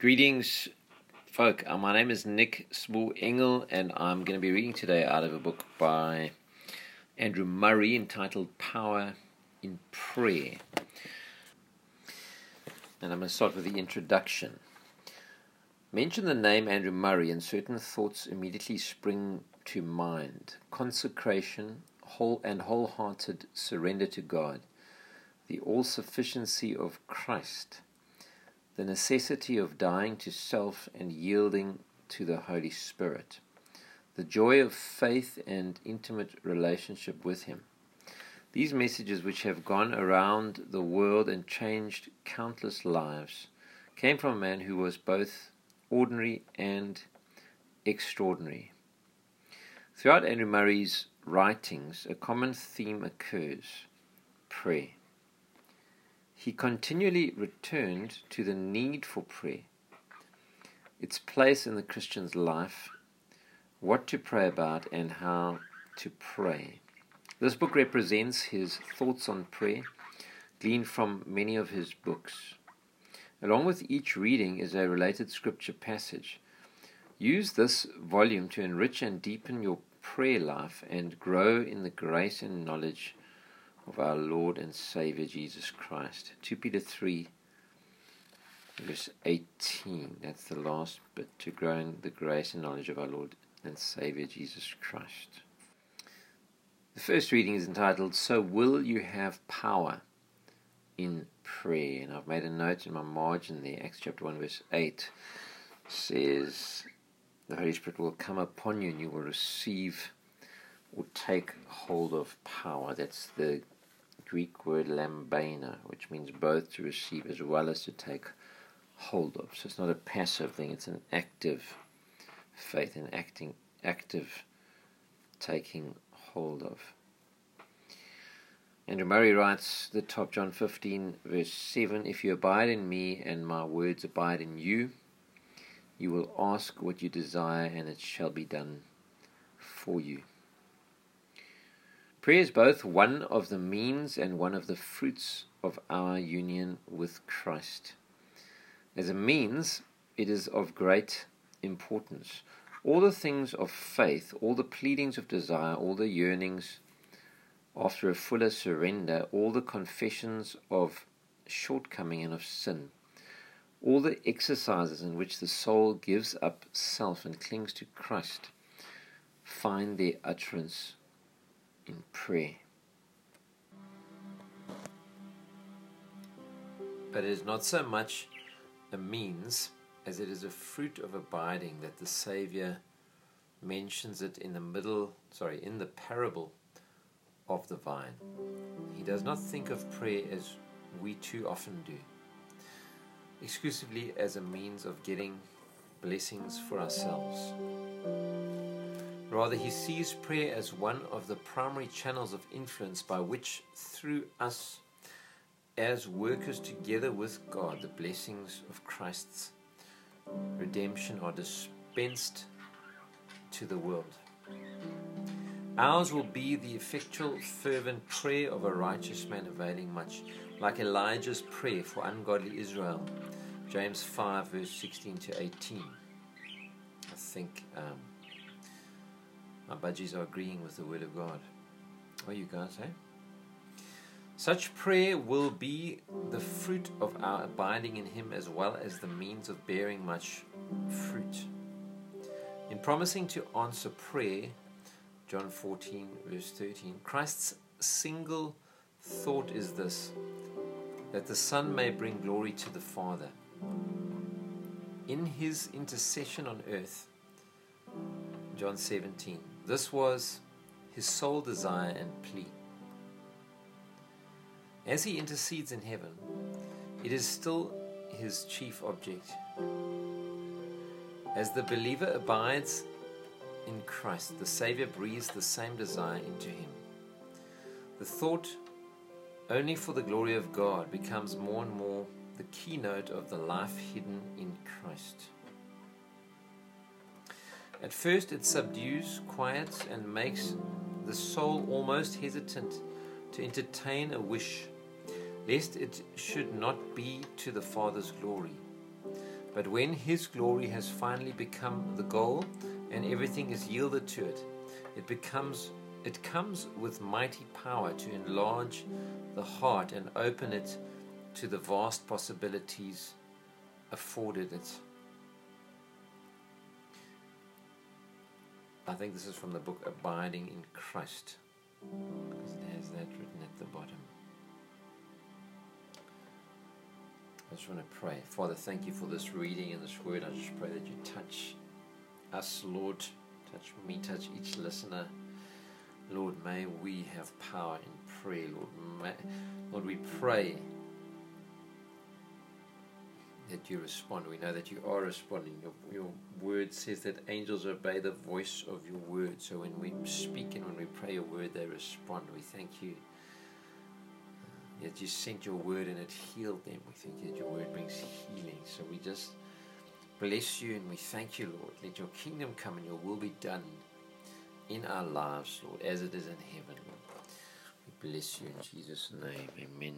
Greetings, folk. Uh, my name is Nick Small Engel, and I'm going to be reading today out of a book by Andrew Murray entitled Power in Prayer. And I'm going to start with the introduction. Mention the name Andrew Murray, and certain thoughts immediately spring to mind consecration, whole and wholehearted surrender to God, the all sufficiency of Christ the necessity of dying to self and yielding to the Holy Spirit, the joy of faith and intimate relationship with Him. These messages, which have gone around the world and changed countless lives, came from a man who was both ordinary and extraordinary. Throughout Andrew Murray's writings, a common theme occurs prayer. He continually returned to the need for prayer, its place in the Christian's life, what to pray about, and how to pray. This book represents his thoughts on prayer, gleaned from many of his books. Along with each reading is a related scripture passage. Use this volume to enrich and deepen your prayer life and grow in the grace and knowledge of our Lord and Savior Jesus Christ. 2 Peter 3, verse 18. That's the last bit to grow in the grace and knowledge of our Lord and Savior Jesus Christ. The first reading is entitled, So Will You Have Power in Prayer? And I've made a note in my margin there. Acts chapter 1, verse 8 says, The Holy Spirit will come upon you and you will receive or take hold of power. That's the Greek word lambano, which means both to receive as well as to take hold of. So it's not a passive thing, it's an active faith, an acting, active taking hold of. Andrew Murray writes the top John 15 verse 7 If you abide in me and my words abide in you, you will ask what you desire and it shall be done for you. Prayer is both one of the means and one of the fruits of our union with Christ. As a means, it is of great importance. All the things of faith, all the pleadings of desire, all the yearnings after a fuller surrender, all the confessions of shortcoming and of sin, all the exercises in which the soul gives up self and clings to Christ, find their utterance in prayer. But it is not so much a means as it is a fruit of abiding that the Savior mentions it in the middle, sorry, in the parable of the vine. He does not think of prayer as we too often do, exclusively as a means of getting blessings for ourselves. Rather, he sees prayer as one of the primary channels of influence by which, through us as workers together with God, the blessings of Christ's redemption are dispensed to the world. Ours will be the effectual, fervent prayer of a righteous man availing much, like Elijah's prayer for ungodly Israel. James 5, verse 16 to 18. I think. Um, my budgies are agreeing with the Word of God. What you guys say? Such prayer will be the fruit of our abiding in Him as well as the means of bearing much fruit. In promising to answer prayer, John 14, verse 13, Christ's single thought is this that the Son may bring glory to the Father. In His intercession on earth, John 17, this was his sole desire and plea. As he intercedes in heaven, it is still his chief object. As the believer abides in Christ, the Savior breathes the same desire into him. The thought only for the glory of God becomes more and more the keynote of the life hidden in Christ. At first, it subdues, quiets, and makes the soul almost hesitant to entertain a wish, lest it should not be to the Father's glory. But when His glory has finally become the goal and everything is yielded to it, it becomes it comes with mighty power to enlarge the heart and open it to the vast possibilities afforded it. I think this is from the book Abiding in Christ. Because it has that written at the bottom. I just want to pray. Father, thank you for this reading and this word. I just pray that you touch us, Lord. Touch me, touch each listener. Lord, may we have power in prayer, Lord. May, Lord, we pray that you respond. We know that you are responding. Your, your word says that angels obey the voice of your word. So when we speak and when we pray your word, they respond. We thank you uh, that you sent your word and it healed them. We thank you that your word brings healing. So we just bless you and we thank you, Lord. Let your kingdom come and your will be done in our lives, Lord, as it is in heaven. We bless you in Jesus' name. Amen.